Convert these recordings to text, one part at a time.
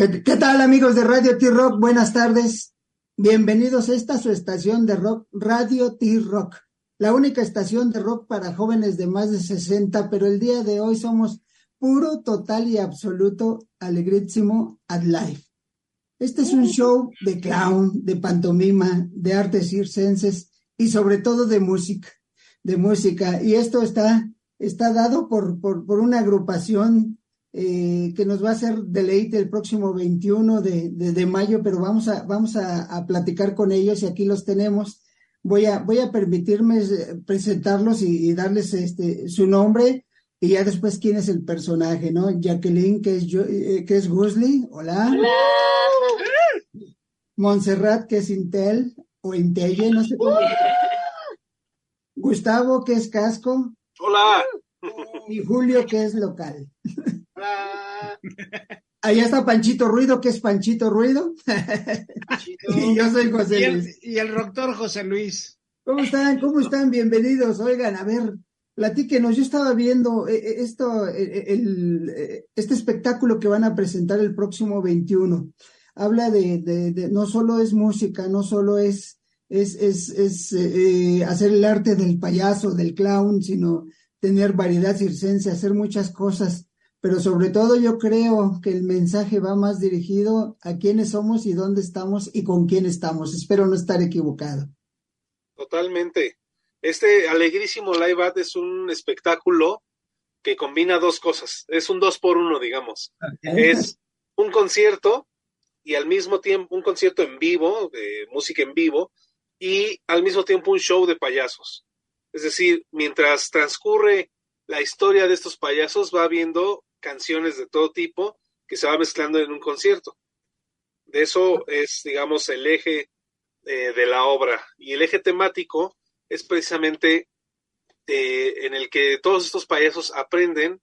¿Qué, tal amigos de Radio T-Rock? Buenas tardes. Bienvenidos a esta su estación de rock, Radio T-Rock, la única estación de rock para jóvenes de más de 60, pero el día de hoy somos puro, total y absoluto, alegrísimo at life. Este es un show de clown, de pantomima, de artes circenses y sobre todo de música, de música. Y esto está, está dado por, por, por una agrupación eh, que nos va a hacer deleite el próximo 21 de, de, mayo, pero vamos a, vamos a, platicar con ellos y aquí los tenemos. Voy a, voy a permitirme eh, presentarlos y, darles este, su nombre y ya después quién es el personaje, ¿no? Jacqueline, que es, yo, eh, que es Gusly, hola. Hola. Montserrat, que es Intel o Intelle, no sé cómo. Gustavo, que es Casco. Hola. Y Julio, que es local. Allá está Panchito Ruido, que es Panchito Ruido. y yo soy José y el, Luis. Y el doctor José Luis. ¿Cómo están? ¿Cómo están? Bienvenidos. Oigan, a ver, platíquenos. Yo estaba viendo eh, eh, esto, eh, el, este espectáculo que van a presentar el próximo 21. Habla de, de, no solo es música, no solo es, es, es, es hacer el arte del payaso, del clown, sino tener variedad circense, hacer muchas cosas pero sobre todo yo creo que el mensaje va más dirigido a quiénes somos y dónde estamos y con quién estamos. Espero no estar equivocado. Totalmente. Este alegrísimo Live Ad es un espectáculo que combina dos cosas. Es un dos por uno, digamos. Es un concierto y al mismo tiempo un concierto en vivo, de música en vivo, y al mismo tiempo un show de payasos. Es decir, mientras transcurre la historia de estos payasos, va viendo canciones de todo tipo que se va mezclando en un concierto. De eso es, digamos, el eje eh, de la obra. Y el eje temático es precisamente eh, en el que todos estos payasos aprenden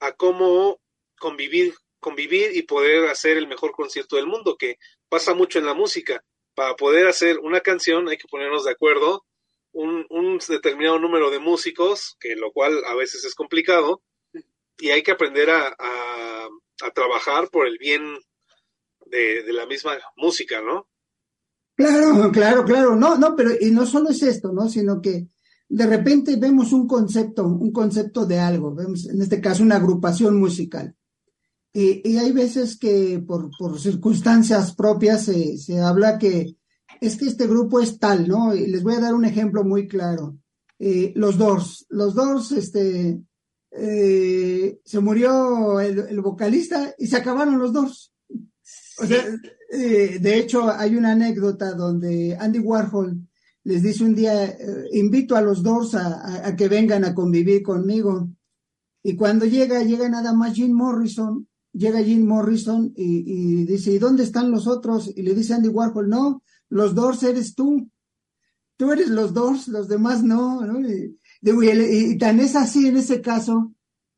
a cómo convivir, convivir y poder hacer el mejor concierto del mundo, que pasa mucho en la música. Para poder hacer una canción hay que ponernos de acuerdo un, un determinado número de músicos, que lo cual a veces es complicado, y hay que aprender a, a, trabajar por el bien de, de, la misma música, ¿no? Claro, claro, claro, no, no, pero y no solo es esto, ¿no? Sino que de repente vemos un concepto, un concepto de algo, vemos en este caso una agrupación musical. Y, hay veces que por, por circunstancias propias se, se habla que es que este grupo es tal, ¿no? Y les voy a dar un ejemplo muy claro. Eh, los Doors, los Doors, este, eh, se murió el, vocalista y se acabaron los dos. O sea, eh, de hecho, hay una anécdota donde Andy Warhol les dice un día, eh, invito a los dos a, que vengan a convivir conmigo. Y cuando llega, llega nada más Jim Morrison, llega Jim Morrison y, dice, ¿y dónde están los otros? Y le dice Andy Warhol, no, los dos eres tú. Tú eres los dos, los demás no, ¿no? y, tan es así en ese caso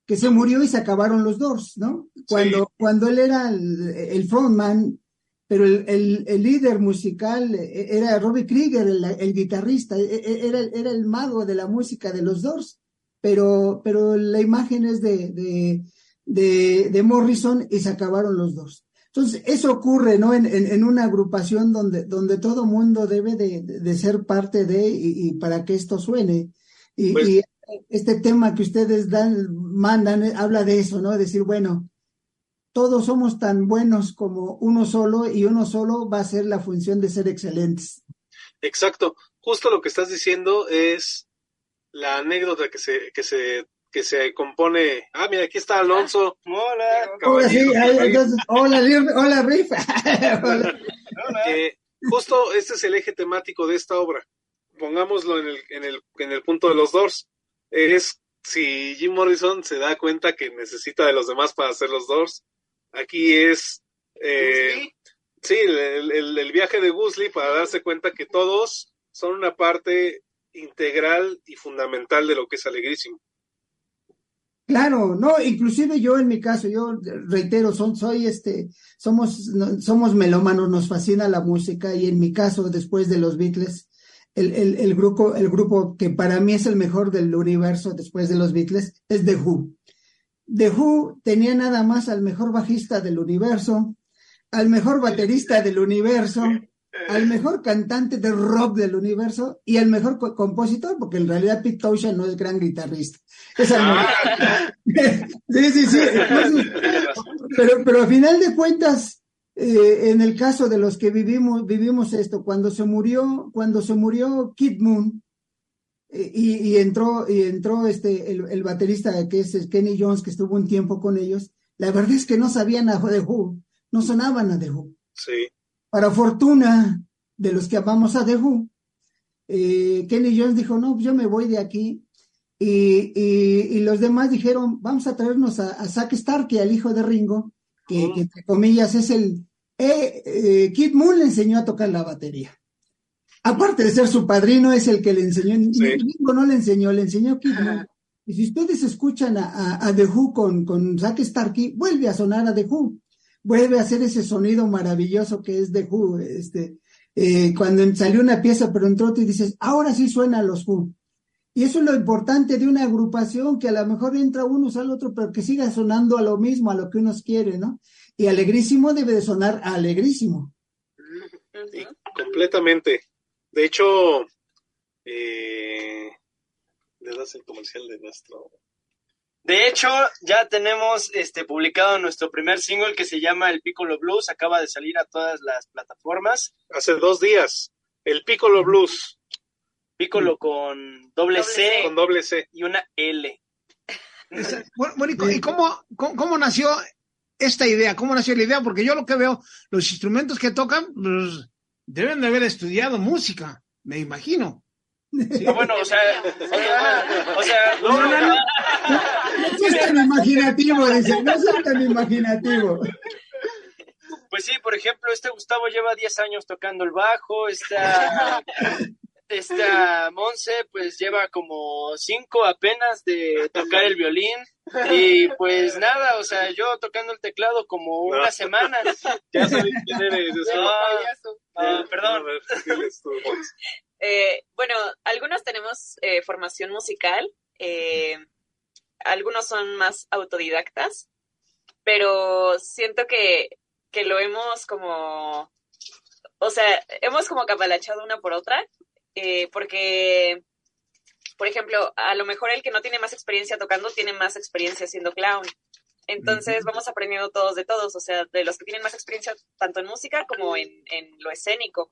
que se murió y se acabaron los dos, ¿no? Cuando, cuando él era el, frontman, pero el, el, líder musical e, era Robbie Krieger, el, guitarrista, e, e, era, era el mago de la música de los dos, pero, pero la imagen es de, de, de, de Morrison y se acabaron los dos. Entonces, eso ocurre, ¿no? En, en, una agrupación donde, donde todo mundo debe de, de ser parte de y, y, para que esto suene. Y, pues y, este tema que ustedes dan, mandan, eh, habla de eso, ¿no? Decir, bueno, todos somos tan buenos como uno solo y uno solo va a ser la función de ser excelentes. Exacto. Justo lo que estás diciendo es la anécdota que se, que se, que se compone. Ah, mira, aquí está Alonso. Hola. Hola, sí, hola, hola, Riff. hola. justo este es el eje temático de esta obra. Pongámoslo en el, en el, en el punto de los Doors es si Jim Morrison se da cuenta que necesita de los demás para hacer los Doors. Aquí es eh, sí, el, el, viaje de Gusli para darse cuenta que todos son una parte integral y fundamental de lo que es alegrísimo. Claro, no, inclusive yo en mi caso, yo reitero, son, soy este, somos, somos melómanos, nos fascina la música y en mi caso, después de los Beatles, el, el, grupo, el grupo que para mí es el mejor del universo después de los Beatles es The Who. The Who tenía nada más al mejor bajista del universo, al mejor baterista del universo, al mejor cantante de rock del universo y al mejor compositor, porque en realidad Pete Townshend no es gran guitarrista. Ah. sí, sí, sí. pero, pero a final de cuentas, eh, en el caso de los que vivimos, vivimos esto, cuando se murió, cuando se murió Kid Moon, eh, y, entró, y entró este, el, baterista que es Kenny Jones, que estuvo un tiempo con ellos, la verdad es que no sabían a The Who, no sonaban a The Who. Sí. Para fortuna de los que amamos a The Who, eh, Kenny Jones dijo, no, yo me voy de aquí. Y, y, los demás dijeron, vamos a traernos a, a Zack Stark, al hijo de Ringo, que, entre comillas es el... Eh, eh, Kid Moon le enseñó a tocar la batería. Aparte de ser su padrino, es el que le enseñó. Ringo no le enseñó, le enseñó Kid Moon. Y si ustedes escuchan a, The Who con, con Zack Starkey, vuelve a sonar a The Who. Vuelve a hacer ese sonido maravilloso que es The Who. Este, eh, cuando salió una pieza, pero entró y dices, ahora sí suena a los Who. Y eso es lo importante de una agrupación, que a lo mejor entra uno, sale otro, pero que siga sonando a lo mismo, a lo que uno quiere, ¿no? Y alegrísimo debe de sonar alegrísimo. completamente. De hecho, eh, le das el comercial de nuestro. De hecho, ya tenemos este publicado nuestro primer single que se llama El Piccolo Blues. Acaba de salir a todas las plataformas. Hace dos días. El Piccolo Blues. Piccolo con doble, C, Con doble C. Y una L. Bueno, ¿y cómo, cómo, nació esta idea? ¿Cómo nació la idea? Porque yo lo que veo, los instrumentos que tocan, pues, deben de haber estudiado música, me imagino. Ah, bueno, o sea, o sea, no, no, no, no, tan imaginativo, dice, no es tan imaginativo. Pues sí, por ejemplo, este Gustavo lleva 10 años tocando el bajo, está esta Monse pues lleva como cinco apenas de tocar el violín y pues nada, o sea, yo tocando el teclado como una semana. Ya sabes quién eres. Ah, perdón. Eh, bueno, algunos tenemos eh, formación musical, eh, algunos son más autodidactas, pero siento que, que lo hemos como, o sea, hemos como capalachado una por otra eh, porque, por ejemplo, a lo mejor el que no tiene más experiencia tocando tiene más experiencia siendo clown. Entonces vamos aprendiendo todos de todos, o sea, de los que tienen más experiencia tanto en música como en, lo escénico.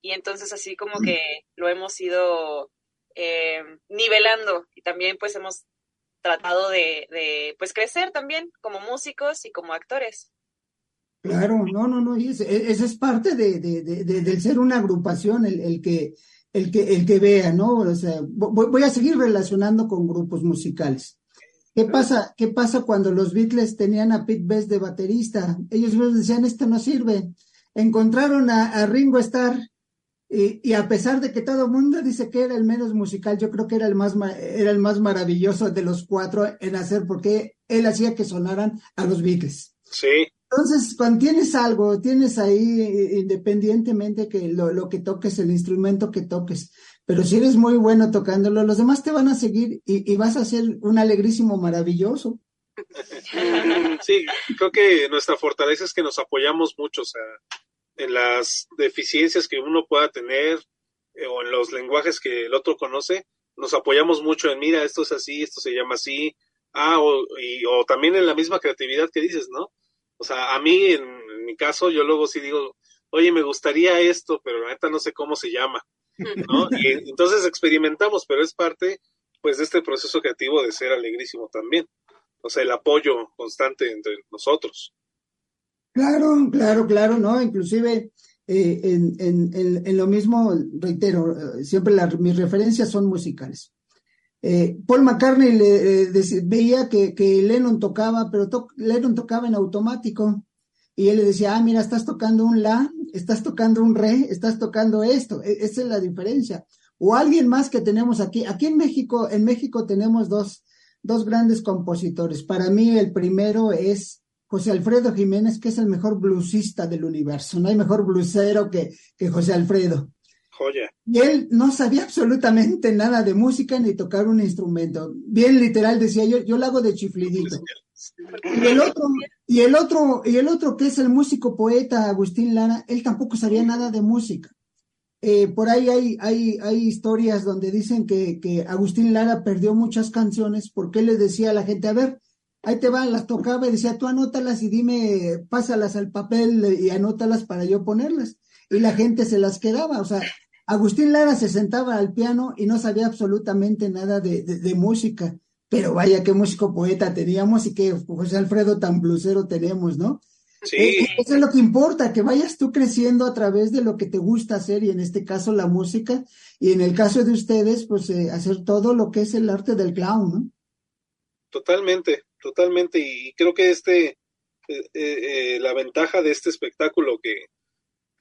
Y entonces así como que lo hemos ido eh, nivelando y también pues hemos tratado de, pues crecer también como músicos y como actores. Claro, no, no, no, y ese, es parte de, del ser una agrupación, el, el que el que, el que vea, ¿no? O sea, voy, a seguir relacionando con grupos musicales. ¿Qué pasa, ¿Qué pasa cuando los Beatles tenían a Pete Best de baterista? Ellos mismos decían, esto no sirve. Encontraron a, Ringo Starr y, a pesar de que todo el mundo dice que era el menos musical, yo creo que era el más, era el más maravilloso de los cuatro en hacer, porque él hacía que sonaran a los Beatles. Sí. Entonces, cuando tienes algo, tienes ahí, eh, independientemente que lo, que toques, el instrumento que toques, pero si eres muy bueno tocándolo, los demás te van a seguir y, vas a ser un alegrísimo maravilloso. Sí, creo que nuestra fortaleza es que nos apoyamos mucho, o sea, en las deficiencias que uno pueda tener eh, o en los lenguajes que el otro conoce, nos apoyamos mucho en, mira, esto es así, esto se llama así, ah, o, y, o también en la misma creatividad que dices, ¿no? O sea, a mí, en, mi caso, yo luego sí digo, oye, me gustaría esto, pero la neta no sé cómo se llama, ¿no? Y entonces experimentamos, pero es parte, pues, de este proceso creativo de ser alegrísimo también. O sea, el apoyo constante entre nosotros. Claro, claro, claro, ¿no? Inclusive eh, en, en, en, lo mismo, reitero, eh, siempre mis referencias son musicales. Eh, Paul McCartney le, eh, veía que, Lennon tocaba, pero Lennon tocaba en automático. Y él le decía, ah, mira, estás tocando un la, estás tocando un re, estás tocando esto. E, esa es la diferencia. O alguien más que tenemos aquí. Aquí en México, en México tenemos dos, dos grandes compositores. Para mí el primero es José Alfredo Jiménez, que es el mejor bluesista del universo. No hay mejor bluesero que, que José Alfredo. Y él no sabía absolutamente nada de música ni tocar un instrumento. Bien literal decía yo, yo lo hago de chiflidito. Y el otro, Y el otro, y el otro que es el músico poeta Agustín Lara, él tampoco sabía nada de música. Eh, por ahí hay, hay, hay historias donde dicen que, que Agustín Lara perdió muchas canciones porque él le decía a la gente, a ver, ahí te van, las tocaba y decía, tú anótalas y dime, pásalas al papel y anótalas para yo ponerlas. Y la gente se las quedaba, o sea, Agustín Lara se sentaba al piano y no sabía absolutamente nada de, de, música, pero vaya qué músico poeta teníamos y qué José Alfredo tan blusero tenemos, ¿no? Sí. Eh, eso es lo que importa, que vayas tú creciendo a través de lo que te gusta hacer y en este caso la música y en el caso de ustedes, pues eh, hacer todo lo que es el arte del clown, ¿no? Totalmente, totalmente y creo que este, eh, la ventaja de este espectáculo que,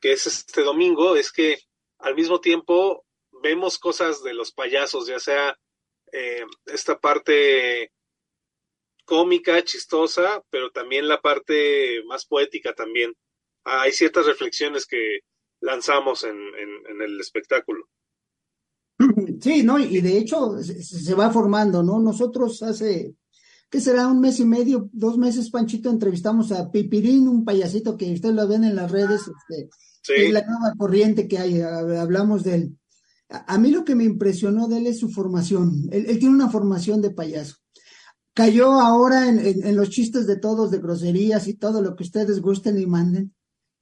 que es este domingo es que al mismo tiempo vemos cosas de los payasos, ya sea eh, esta parte cómica, chistosa, pero también la parte más poética también. hay ciertas reflexiones que lanzamos en, el espectáculo. Sí, no, y de hecho se, va formando, ¿no? Nosotros hace, ¿qué será? Un mes y medio, dos meses, Panchito, entrevistamos a Pipirín, un payasito que ustedes lo ven en las redes, este, es la nueva corriente que hay, hablamos de él. A, mí lo que me impresionó de él es su formación. Él, tiene una formación de payaso. Cayó ahora en, los chistes de todos, de groserías y todo lo que ustedes gusten y manden.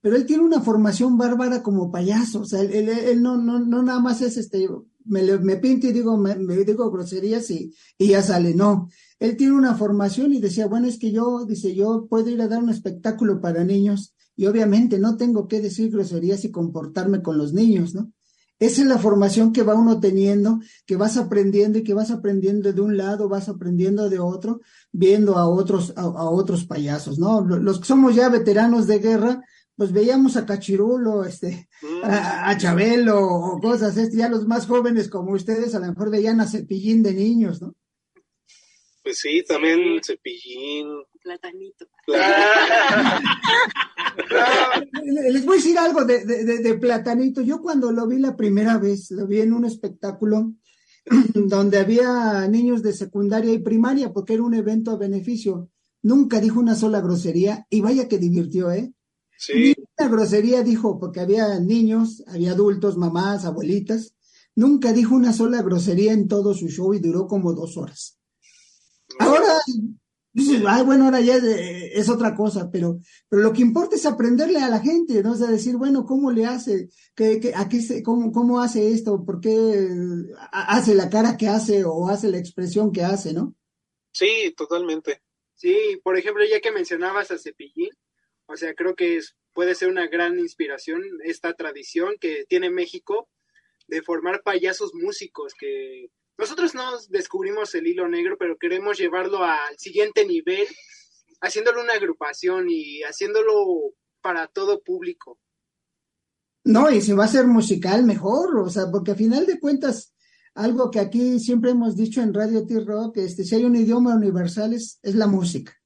Pero él tiene una formación bárbara como payaso. O sea, él, no, no, no nada más es este, me, me pinto y digo, me, digo groserías y, y ya sale. No, él tiene una formación y decía, bueno, es que yo, dice, yo puedo ir a dar un espectáculo para niños y obviamente no tengo que decir groserías y comportarme con los niños, ¿no? Esa es la formación que va uno teniendo, que vas aprendiendo y que vas aprendiendo de un lado, vas aprendiendo de otro, viendo a otros, a, otros payasos, ¿no? Los que somos ya veteranos de guerra, pues veíamos a Cachirulo, este, a, Chabelo o cosas, este, ya los más jóvenes como ustedes a lo mejor veían a Cepillín de niños, ¿no? Pues sí, también Cepillín. Platanito. Les voy a decir algo de, Platanito. Yo cuando lo vi la primera vez, lo vi en un espectáculo donde había niños de secundaria y primaria, porque era un evento a beneficio. Nunca dijo una sola grosería y vaya que divirtió, ¿eh? Sí. Ni una grosería dijo, porque había niños, había adultos, mamás, abuelitas. Nunca dijo una sola grosería en todo su show y duró como dos horas. Ahora dices, ay, bueno, ahora ya es, otra cosa, pero, pero lo que importa es aprenderle a la gente, ¿no? O sea, decir, bueno, ¿cómo le hace? ¿Qué, a qué se, cómo, ¿Cómo hace esto? ¿Por qué hace la cara que hace o hace la expresión que hace, no? Sí, totalmente. Sí, por ejemplo, ya que mencionabas a Cepillín, o sea, creo que es, puede ser una gran inspiración esta tradición que tiene México de formar payasos músicos que nosotros no descubrimos el hilo negro, pero queremos llevarlo al siguiente nivel, haciéndolo una agrupación y haciéndolo para todo público. No, y si va a ser musical, mejor, o sea, porque a final de cuentas, algo que aquí siempre hemos dicho en Radio T-Rock, este, si hay un idioma universal es la música.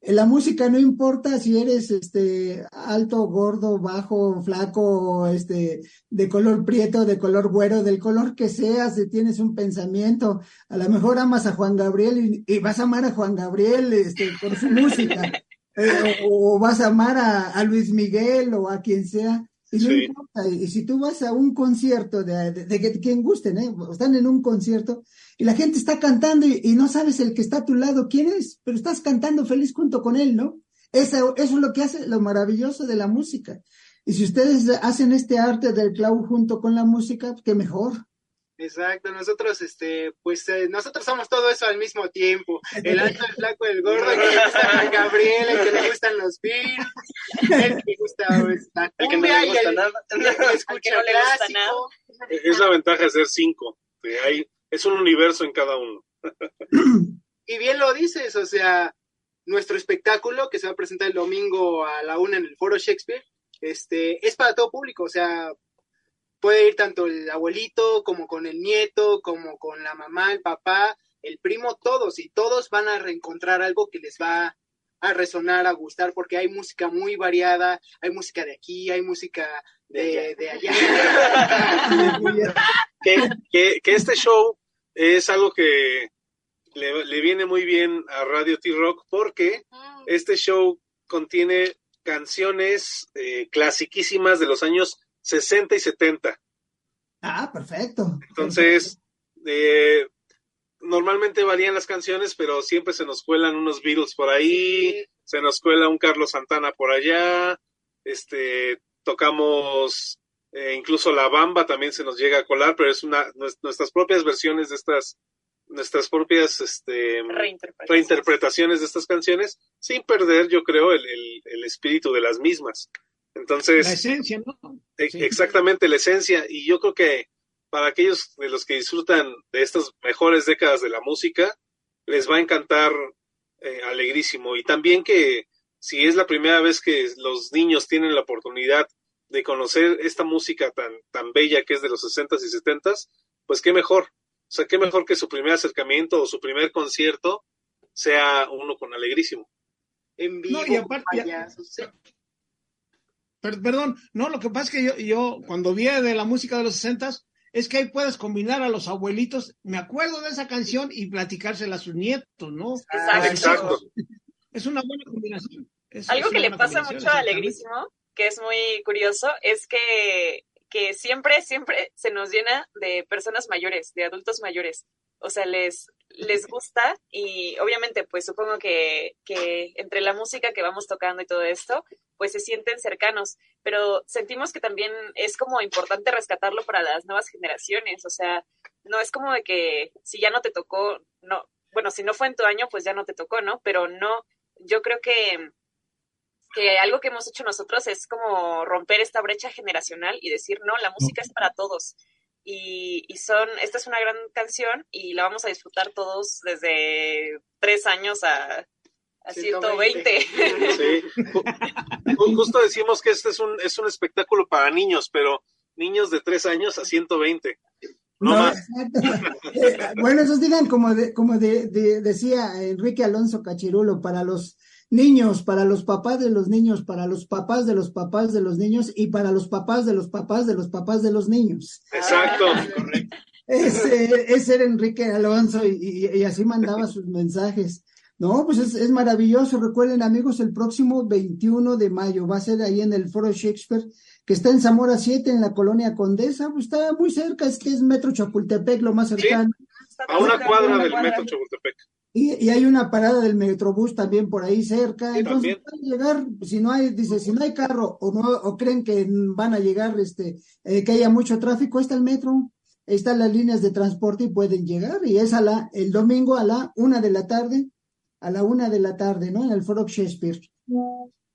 En la música no importa si eres este alto, gordo, bajo, flaco, este de color prieto, de color güero, del color que seas, si tienes un pensamiento, a lo mejor amas a Juan Gabriel y, vas a amar a Juan Gabriel este, por su música, eh, o, vas a amar a, Luis Miguel o a quien sea. Y no importa, y si tú vas a un concierto de, de, que quien gusten, ¿eh? están en un concierto y la gente está cantando y, no sabes el que está a tu lado quién es, pero estás cantando feliz junto con él, ¿no? Eso, eso es lo que hace lo maravilloso de la música. Y si ustedes hacen este arte del clown junto con la música, qué mejor. Exacto, nosotros, este, pues eh, nosotros somos todo eso al mismo tiempo. El alto, el flaco, el gordo, el que le gusta a Gabriel, el que le gustan los beats, el que le gusta pues, la el que no le gusta nada. El que escucha no le gusta nada. Es la ventaja de ser cinco. Hay, es un universo en cada uno. y bien lo dices, o sea, nuestro espectáculo que se va a presentar el domingo a la una en el Foro Shakespeare, este, es para todo público, o sea, puede ir tanto el abuelito como con el nieto, como con la mamá, el papá, el primo, todos, y todos van a reencontrar algo que les va a resonar, a gustar, porque hay música muy variada, hay música de aquí, hay música de, allá. que, este show es algo que le, le, viene muy bien a Radio T-Rock porque mm. este show contiene canciones eh, clasiquísimas de los años 60 y 70. Ah, perfecto. Entonces, eh, normalmente varían las canciones, pero siempre se nos cuelan unos Beatles por ahí, se nos cuela un Carlos Santana por allá, este, tocamos eh, incluso la bamba también se nos llega a colar, pero es una nuestras propias versiones de estas nuestras propias este, reinterpretaciones. de estas canciones, sin perder, yo creo, el, el, espíritu de las mismas. Entonces, la esencia, ¿no? E, exactamente, la esencia. Y yo creo que para aquellos de los que disfrutan de estas mejores décadas de la música, les va a encantar eh, alegrísimo. Y también que si es la primera vez que los niños tienen la oportunidad de conocer esta música tan, tan bella que es de los 60s y 70s, pues qué mejor. O sea, qué mejor que su primer acercamiento o su primer concierto sea uno con alegrísimo. En vivo, no, y aparte, perdón, no, lo que pasa es que yo, yo cuando vi de la música de los 60 es que ahí puedes combinar a los abuelitos. Me acuerdo de esa canción y platicársela a sus nietos, ¿no? Exacto. Es una buena combinación. Algo que le pasa mucho a Alegrísimo, que es muy curioso, es que, que siempre, siempre se nos llena de personas mayores, de adultos mayores. O sea, les, les gusta y obviamente pues supongo que, que entre la música que vamos tocando y todo esto, pues se sienten cercanos, pero sentimos que también es como importante rescatarlo para las nuevas generaciones, o sea, no es como de que si ya no te tocó, no, bueno, si no fue en tu año, pues ya no te tocó, ¿no? Pero no, yo creo que, que algo que hemos hecho nosotros es como romper esta brecha generacional y decir, no, la música es para todos. Y, y, son, esta es una gran canción y la vamos a disfrutar todos desde tres años a, a 120. Sí. Justo decimos que este es un, es un espectáculo para niños, pero niños de tres años a 120. No, más. bueno, esos digan como de, como de, decía Enrique Alonso Cachirulo, para los niños, para los papás de los niños, para los papás de los papás de los niños y para los papás de los papás de los papás de los niños. Exacto, correcto. Ese, era Enrique Alonso y, así mandaba sus mensajes. No, pues es, es, maravilloso. Recuerden, amigos, el próximo 21 de mayo va a ser ahí en el Foro Shakespeare, que está en Zamora 7, en la colonia Condesa. Pues está muy cerca, es que es Metro Chapultepec, lo más cercano. A una cuadra del Metro Chapultepec. Y, hay una parada del Metrobús también por ahí cerca. Entonces, pueden llegar, si no hay, dice, si no hay carro o no, o creen que van a llegar, este, eh, que haya mucho tráfico, está el metro, están las líneas de transporte y pueden llegar. Y es a la, el domingo a la una de la tarde, a la una de la tarde, ¿no? En el Foro Shakespeare.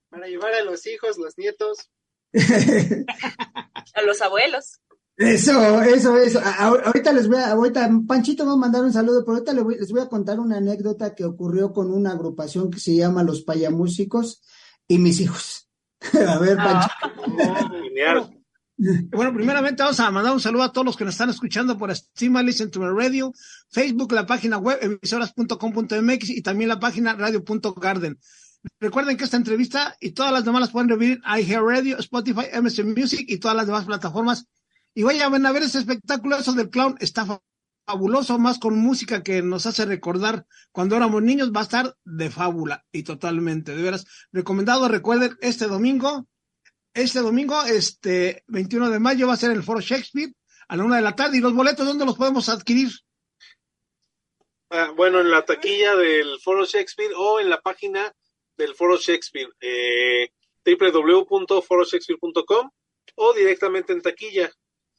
Para llevar a los hijos, los nietos. a los abuelos. Eso, eso, eso. ahorita les voy a, ahorita Panchito va a mandar un saludo, pero ahorita les voy, a contar una anécdota que ocurrió con una agrupación que se llama Los Payamúsicos y mis hijos. a ver, ah. Panchito. Bueno, primeramente vamos a mandar un saludo a todos los que nos están escuchando por Estima Listen to Radio, Facebook, la página web emisoras.com.mx y también la página radio.garden. Recuerden que esta entrevista y todas las demás las pueden revivir en Radio, Spotify, MS Music y todas las demás plataformas y vayan a ver ese espectáculo, eso del clown está fabuloso, más con música que nos hace recordar cuando éramos niños, va a estar de fábula y totalmente, de veras, recomendado, recuerden, este domingo, este domingo, este 21 de mayo va a ser el Foro Shakespeare a la una de la tarde y los boletos, ¿dónde los podemos adquirir? Ah, bueno, en la taquilla del Foro Shakespeare o en la página del Foro Shakespeare, eh, o directamente en taquilla.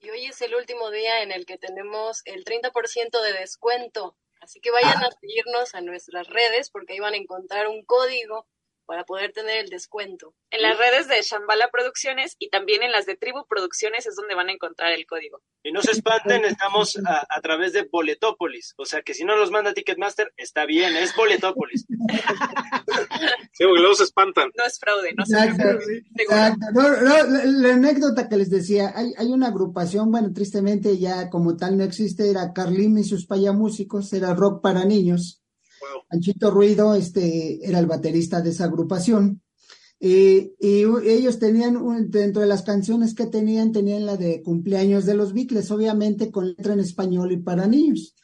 Y hoy es el último día en el que tenemos el 30% de descuento. Así que vayan a seguirnos a nuestras redes porque ahí van a encontrar un código para poder tener el descuento. En las redes de Shambhala Producciones y también en las de Tribu Producciones es donde van a encontrar el código. Y no se espanten, estamos a, través de Boletópolis. O sea que si no los manda Ticketmaster, está bien, es Boletópolis. sí, porque luego se espantan. No es fraude, no la, anécdota que les decía, hay, hay una agrupación, bueno, tristemente ya como tal no existe, era Carlín y sus payamúsicos, era rock para niños Anchito Ruido este, era el baterista de esa agrupación. y ellos tenían, dentro de las canciones que tenían, tenían la de cumpleaños de los Beatles, obviamente con letra en español y para niños.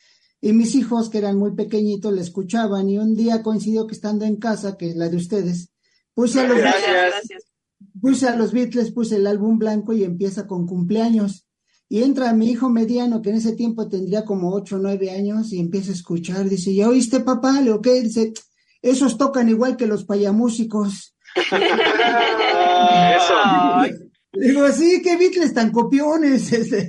Y mis hijos, que eran muy pequeñitos, le escuchaban y un día coincidió que estando en casa, que es la de ustedes, Puse a los, Gracias, gracias. puse a los Beatles, puse el álbum blanco y empieza con cumpleaños. Y entra mi hijo mediano, que en ese tiempo tendría como ocho o nueve años, y empieza a escuchar. Dice, ¿ya oíste, papá? Le digo, ¿qué? Dice, esos tocan igual que los payamúsicos. Eso. Digo, sí, qué Beatles tan copiones. este".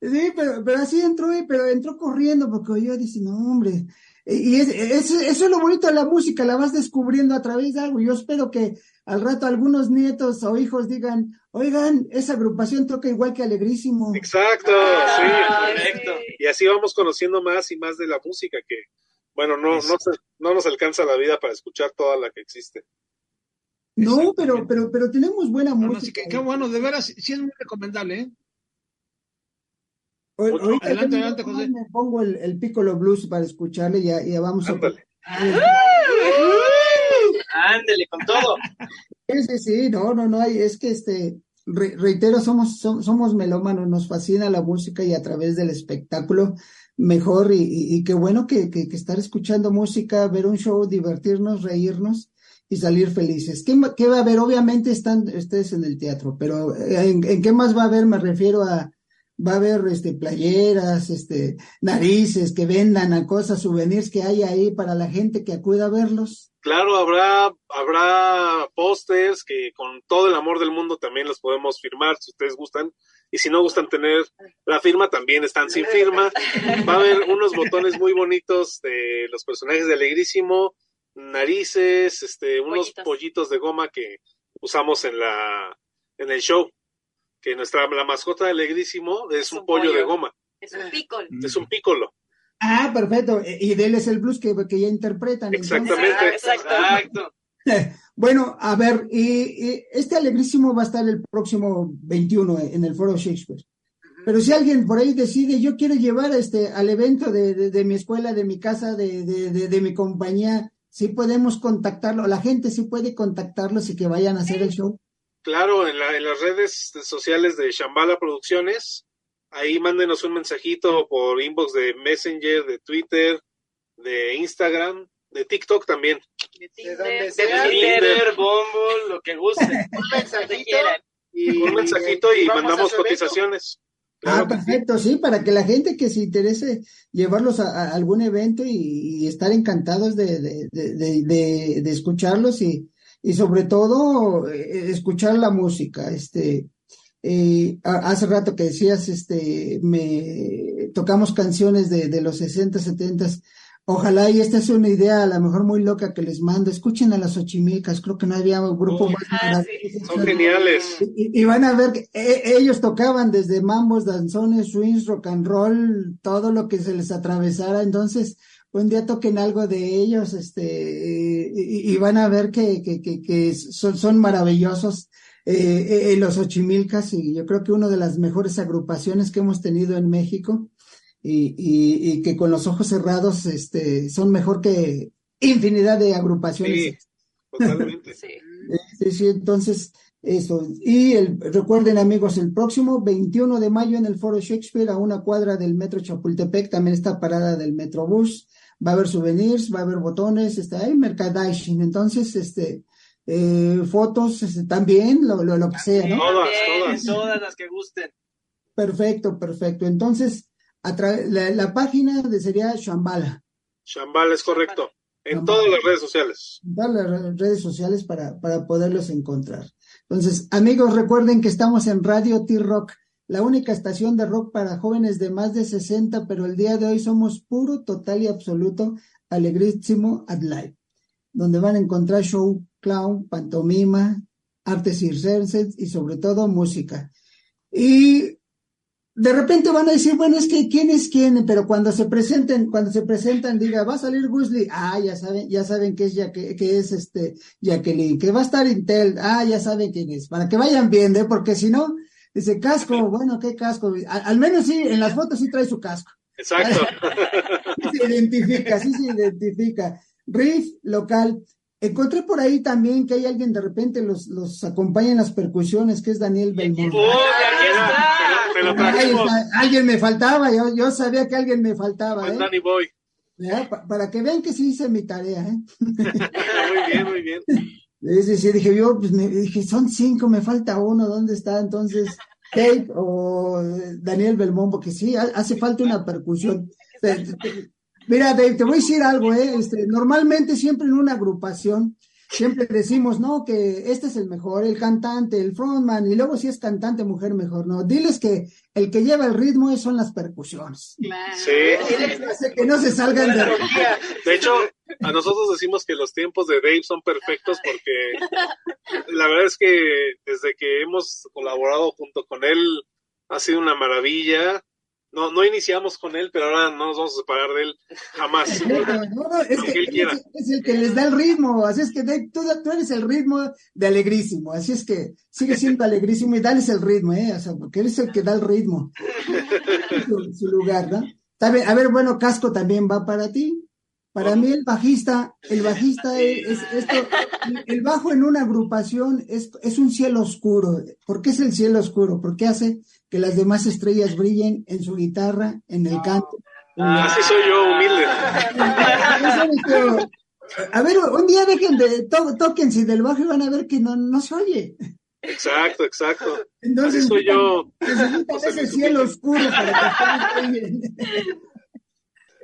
sí, pero, pero así entró, y- pero entró corriendo porque yo dice, no, hombre. Y es- es- eso es lo bonito de la música, la vas descubriendo a través de algo. Yo espero que al rato algunos nietos o hijos digan, oigan, esa agrupación toca igual que Alegrísimo. Exacto, Ah, sí. correcto. Y así vamos conociendo más y más de la música que, bueno, no, no, se- no nos alcanza la vida para escuchar toda la que existe. No, pero, pero, pero tenemos buena No, no, sí, música. qué bueno, de veras, sí es muy recomendable, ¿eh? O- ahorita Adelante, yo adelante, nomás José. me pongo el, el Piccolo Blues para escucharle y ya, ya vamos a... Ándale. Ándele con todo. Sí, sí, sí, no, no, no, hay, es que este, re- reitero, somos, som- somos melómanos, nos fascina la música y a través del espectáculo mejor y, y- y qué bueno que, que, que estar escuchando música, ver un show, divertirnos, reírnos y salir felices. ¿Qué, va a haber? Obviamente están ustedes en el teatro, pero eh, ¿en, en qué más va a haber? Me refiero a, va a haber este, playeras, este, narices que vendan a cosas, souvenirs que hay ahí para la gente que acuda a verlos. Claro, habrá, habrá pósters que con todo el amor del mundo también los podemos firmar si ustedes gustan. Y si no gustan tener la firma, también están sin firma. Va a haber unos botones muy bonitos de los personajes de Alegrísimo, narices, este, unos Pollitos. pollitos de goma que usamos en la, en el show. Que nuestra, la mascota de Alegrísimo es, Es un, un pollo, de goma, Es un picol. es un pícolo. Ah, perfecto. E- Y de él es el blues que, que ya interpretan. entonces. Exactamente. Exacto. Exacto. Bueno, a ver, y, y este alegrísimo va a estar el próximo 21 en el Foro Shakespeare. Pero si alguien por ahí decide, yo quiero llevar este al evento de, de, de mi escuela, de mi casa, de, de, de, de mi compañía, sí podemos contactarlo, la gente sí puede contactarlos y que vayan a hacer el show. Claro, en, la, en las redes sociales de Shambhala Producciones, ahí mándenos un mensajito por inbox de Messenger, de Twitter, de Instagram, de TikTok también. De Tinder, Tinder, Bumble, lo que guste. Un donde mensajito y Un mensajito y vamos a mandamos cotizaciones. Ah, Claro perfecto, sí, para que la gente que se interese llevarlos a, a algún evento y, y estar encantados de, de, de, de, de- de escucharlos y, y sobre todo eh, escuchar la música. Este, eh, hace rato que decías, este, me tocamos canciones de, de los 60, 70. Ojalá y esta es una idea a lo mejor muy loca que les mando. Escuchen a las Ochimilcas, creo que no había un grupo Uy, más ah. Son geniales. Y, y van a ver que e- ellos tocaban desde mambos, danzones, swings, rock and roll, todo lo que se les atravesara. Entonces, un día toquen algo de ellos, este, y, y van a ver que, que, que, que son, son maravillosos eh, eh, los Ochimilcas, y yo creo que una de las mejores agrupaciones que hemos tenido en México, y, y, y que con los ojos cerrados, este, son mejor que infinidad de agrupaciones. Sí, totalmente. Sí. Sí, sí, entonces, eso. Y el, recuerden, amigos, el próximo 21 de mayo en el Foro Shakespeare, a una cuadra del Metro Chapultepec, también está parada del Metrobús. Va a haber souvenirs, va a haber botones, está ahí merchandising. Entonces, este, eh, fotos este, también, lo, lo, lo que sea, ¿no? Todas, todas. Todas las que gusten. Perfecto, perfecto. Entonces, a la, la página de sería Shambhala. Shambhala es correcto. En Shambhala. todas las redes sociales. todas las re- redes sociales para, para poderlos encontrar. Entonces, amigos, recuerden que estamos en Radio T-Rock, la única estación de rock para jóvenes de más de 60, pero el día de hoy somos puro, total y absoluto alegrísimo at live, donde van a encontrar show, clown, pantomima, artes circenses y sobre todo música. Y de repente van a decir, bueno, es que quién es quién, pero cuando se presenten, cuando se presentan, diga, va a salir Wesley, ah, ya saben, ya saben que es ya que, que es este Jacqueline, que va a estar Intel, ah, ya saben quién es, para que vayan viendo, ¿eh? porque si no, dice casco, bueno, qué casco, al menos sí, en las fotos sí trae su casco, Exacto. Sí se identifica, sí se identifica. Riff local. Encontré por ahí también que hay alguien de repente los, los acompaña en las percusiones, que es Daniel Belmont. ¡Uy, aquí está! Te lo Ahí está, Alguien me faltaba, yo, yo sabía que alguien me faltaba, Buen ¿eh? Danny Boy. para que vean que sí hice mi tarea, ¿eh? muy bien, muy bien. Es decir, dije yo, pues me dije, son cinco, me falta uno, ¿dónde está? Entonces, Dave o Daniel Belmont, porque sí, hace falta una percusión. Mira, Dave, te voy a decir algo, ¿eh? Este, normalmente siempre en una agrupación siempre decimos, no, que este es el mejor, el cantante, el frontman, y luego si es cantante mujer, mejor, no. Diles que el que lleva el ritmo son las percusiones. Sí. que no se salgan de... De hecho, a nosotros decimos que los tiempos de Dave son perfectos porque la verdad es que desde que hemos colaborado junto con él ha sido una maravilla no, no iniciamos con él, pero ahora no nos vamos a separar de él jamás. es, el que les da el ritmo, así es que tú, eres el ritmo de alegrísimo, así es que sigue siendo alegrísimo y dales el ritmo, ¿eh? O sea, porque él es el que da el ritmo. su, lugar, ¿no? A ver, bueno, Casco también va para ti. Para mí el bajista, el bajista es, esto, el bajo en una agrupación es, es un cielo oscuro. ¿Por qué es el cielo oscuro? Porque hace que las demás estrellas brillen en su guitarra, en el canto. Ah, así soy yo, humilde. A ver, un día dejen de, to, si del bajo y van a ver que no, no se oye. Exacto, exacto. Entonces, así soy yo. ese cielo oscuro para que.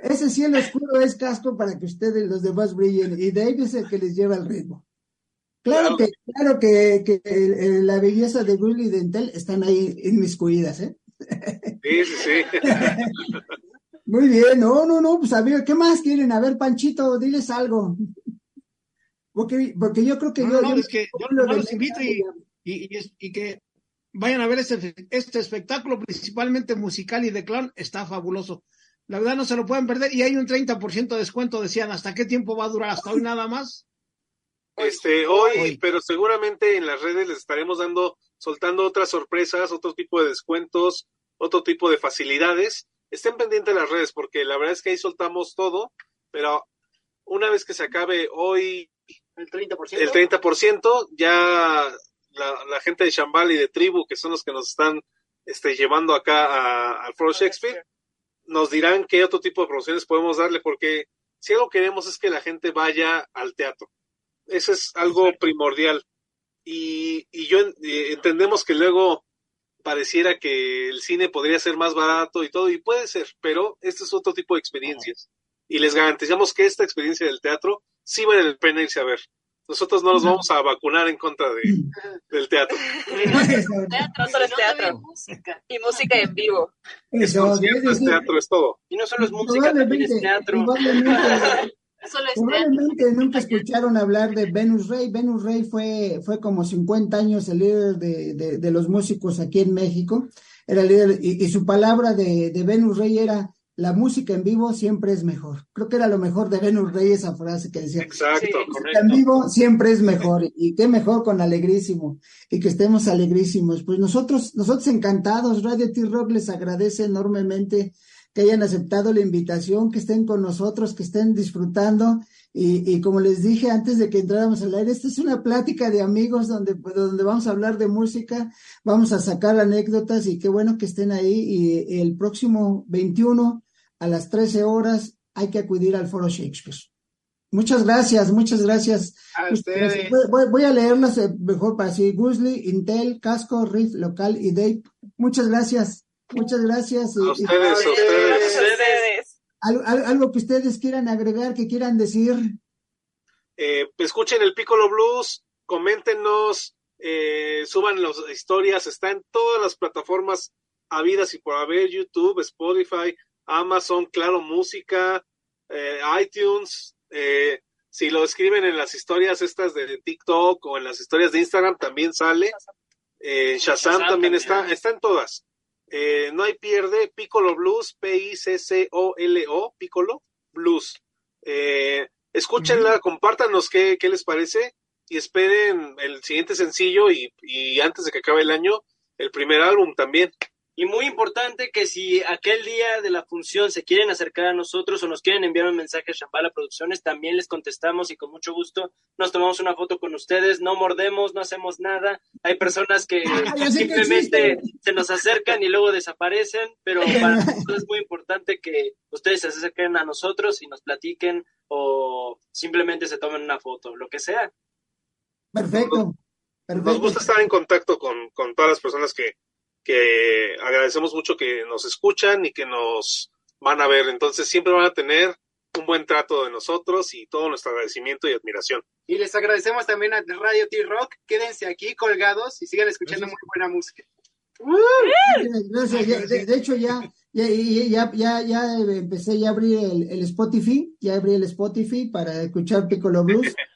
Ese cielo oscuro es casco para que ustedes los demás brillen y Dave es el que les lleva el ritmo. Claro, que, claro que, que la belleza de Willy y Dentel están ahí inmiscuidas, ¿eh? Sí, sí, sí. Muy bien, no, no, no, pues a ver, ¿qué más quieren? A ver, Panchito, diles algo. Porque, porque yo creo que yo, no, es que yo, los invito y, y, y, que vayan a ver este, este espectáculo, principalmente musical y de clown, está fabuloso. La verdad no se lo pueden perder y hay un 30% de descuento, decían, ¿hasta qué tiempo va a durar? ¿Hasta hoy nada más? Este, hoy, pero seguramente en las redes les estaremos dando, soltando otras sorpresas, otro tipo de descuentos, otro tipo de facilidades. Estén pendientes de las redes porque la verdad es que ahí soltamos todo, pero una vez que se acabe hoy el 30%, el 30% ya la, gente de Shambhala y de Tribu, que son los que nos están este, llevando acá al Foro Shakespeare, nos dirán qué otro tipo de promociones podemos darle, porque si algo queremos es que la gente vaya al teatro eso es algo primordial. Y, y yo entendemos que luego pareciera que el cine podría ser más barato y todo, y puede ser, pero este es otro tipo de experiencias. Y les garantizamos que esta experiencia del teatro sí vale la pena irse a ver. Nosotros no nos vamos a vacunar en contra de, del teatro. teatro solo es teatro. Música. Y música en vivo. Es concierto, es teatro, es todo. Y no solo es música, también es teatro. Probablemente nunca escucharon hablar de Venus Rey. Venus Rey fue, fue como 50 años el líder de, de, los músicos aquí en México. Era líder, y, su palabra de, de, Venus Rey era la música en vivo siempre es mejor. Creo que era lo mejor de Venus Rey esa frase que decía. Exacto, En vivo siempre es mejor. Y qué mejor con alegrísimo. Y que estemos alegrísimos. Pues nosotros, nosotros encantados, Radio T-Rock les agradece enormemente que hayan aceptado la invitación, que estén con nosotros, que estén disfrutando. Y, como les dije antes de que entráramos al aire, esta es una plática de amigos donde, donde vamos a hablar de música, vamos a sacar anécdotas y qué bueno que estén ahí. Y el próximo 21 a las 13 horas hay que acudir al Foro Shakespeare. Muchas gracias, muchas gracias. A ustedes. Voy, a leerlas eh, mejor para así. Gusli, Intel, Casco, Riff Local y Dave. Muchas gracias. Muchas gracias. A ustedes, ustedes. ¿Algo, que ustedes quieran agregar, que quieran decir? Eh, escuchen el Piccolo Blues, coméntenos, eh, suban las historias, está en todas las plataformas habidas y por haber, YouTube, Spotify, Amazon, Claro Música, eh, iTunes. si lo escriben en las historias estas de TikTok o en las historias de Instagram, también sale. Shazam, Shazam también está, está en todas. Eh, no hay pierde, Piccolo Blues, P-I-C-C-O-L-O, Piccolo Blues. Eh, escúchenla, compártanos qué, qué, les parece y esperen el siguiente sencillo y, y, antes de que acabe el año, el primer álbum también. Y muy importante que si aquel día de la función se quieren acercar a nosotros o nos quieren enviar un mensaje a Shambhala Producciones, también les contestamos y con mucho gusto nos tomamos una foto con ustedes. No mordemos, no hacemos nada. Hay personas que simplemente se nos acercan y luego desaparecen, pero para nosotros es muy importante que ustedes se acerquen a nosotros y nos platiquen o simplemente se tomen una foto, lo que sea. Perfecto. Nos gusta estar en contacto con, con todas las personas que, que agradecemos mucho que nos escuchan y que nos van a ver. Entonces siempre van a tener un buen trato de nosotros y todo nuestro agradecimiento y admiración. Y les agradecemos también a Radio T-Rock. Quédense aquí colgados y sigan escuchando muy buena música. De, hecho, ya, ya, ya, ya, ya empecé, ya abrí el, el Spotify, ya abrí el Spotify para escuchar Piccolo Blues.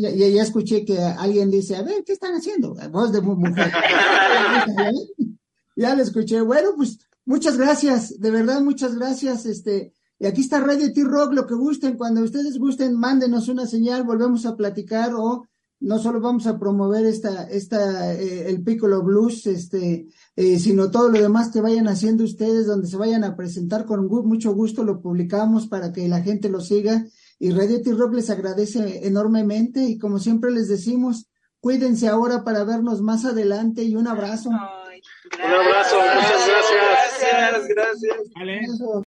Ya, escuché que alguien dice, a ver, ¿qué están haciendo? Voz de mujer. ya lo escuché. Bueno, pues muchas gracias, de verdad, muchas gracias. Este, y aquí está Radio T-Rock, lo que gusten, cuando ustedes gusten, mándenos una señal, volvemos a platicar o no solo vamos a promover esta, esta, eh, el Piccolo Blues, este, eh, sino todo lo demás que vayan haciendo ustedes, donde se vayan a presentar con mucho gusto, lo publicamos para que la gente lo siga y Radio T-Rock les agradece enormemente y como siempre les decimos, cuídense ahora para vernos más adelante y un abrazo. un abrazo, muchas gracias. Gracias, gracias.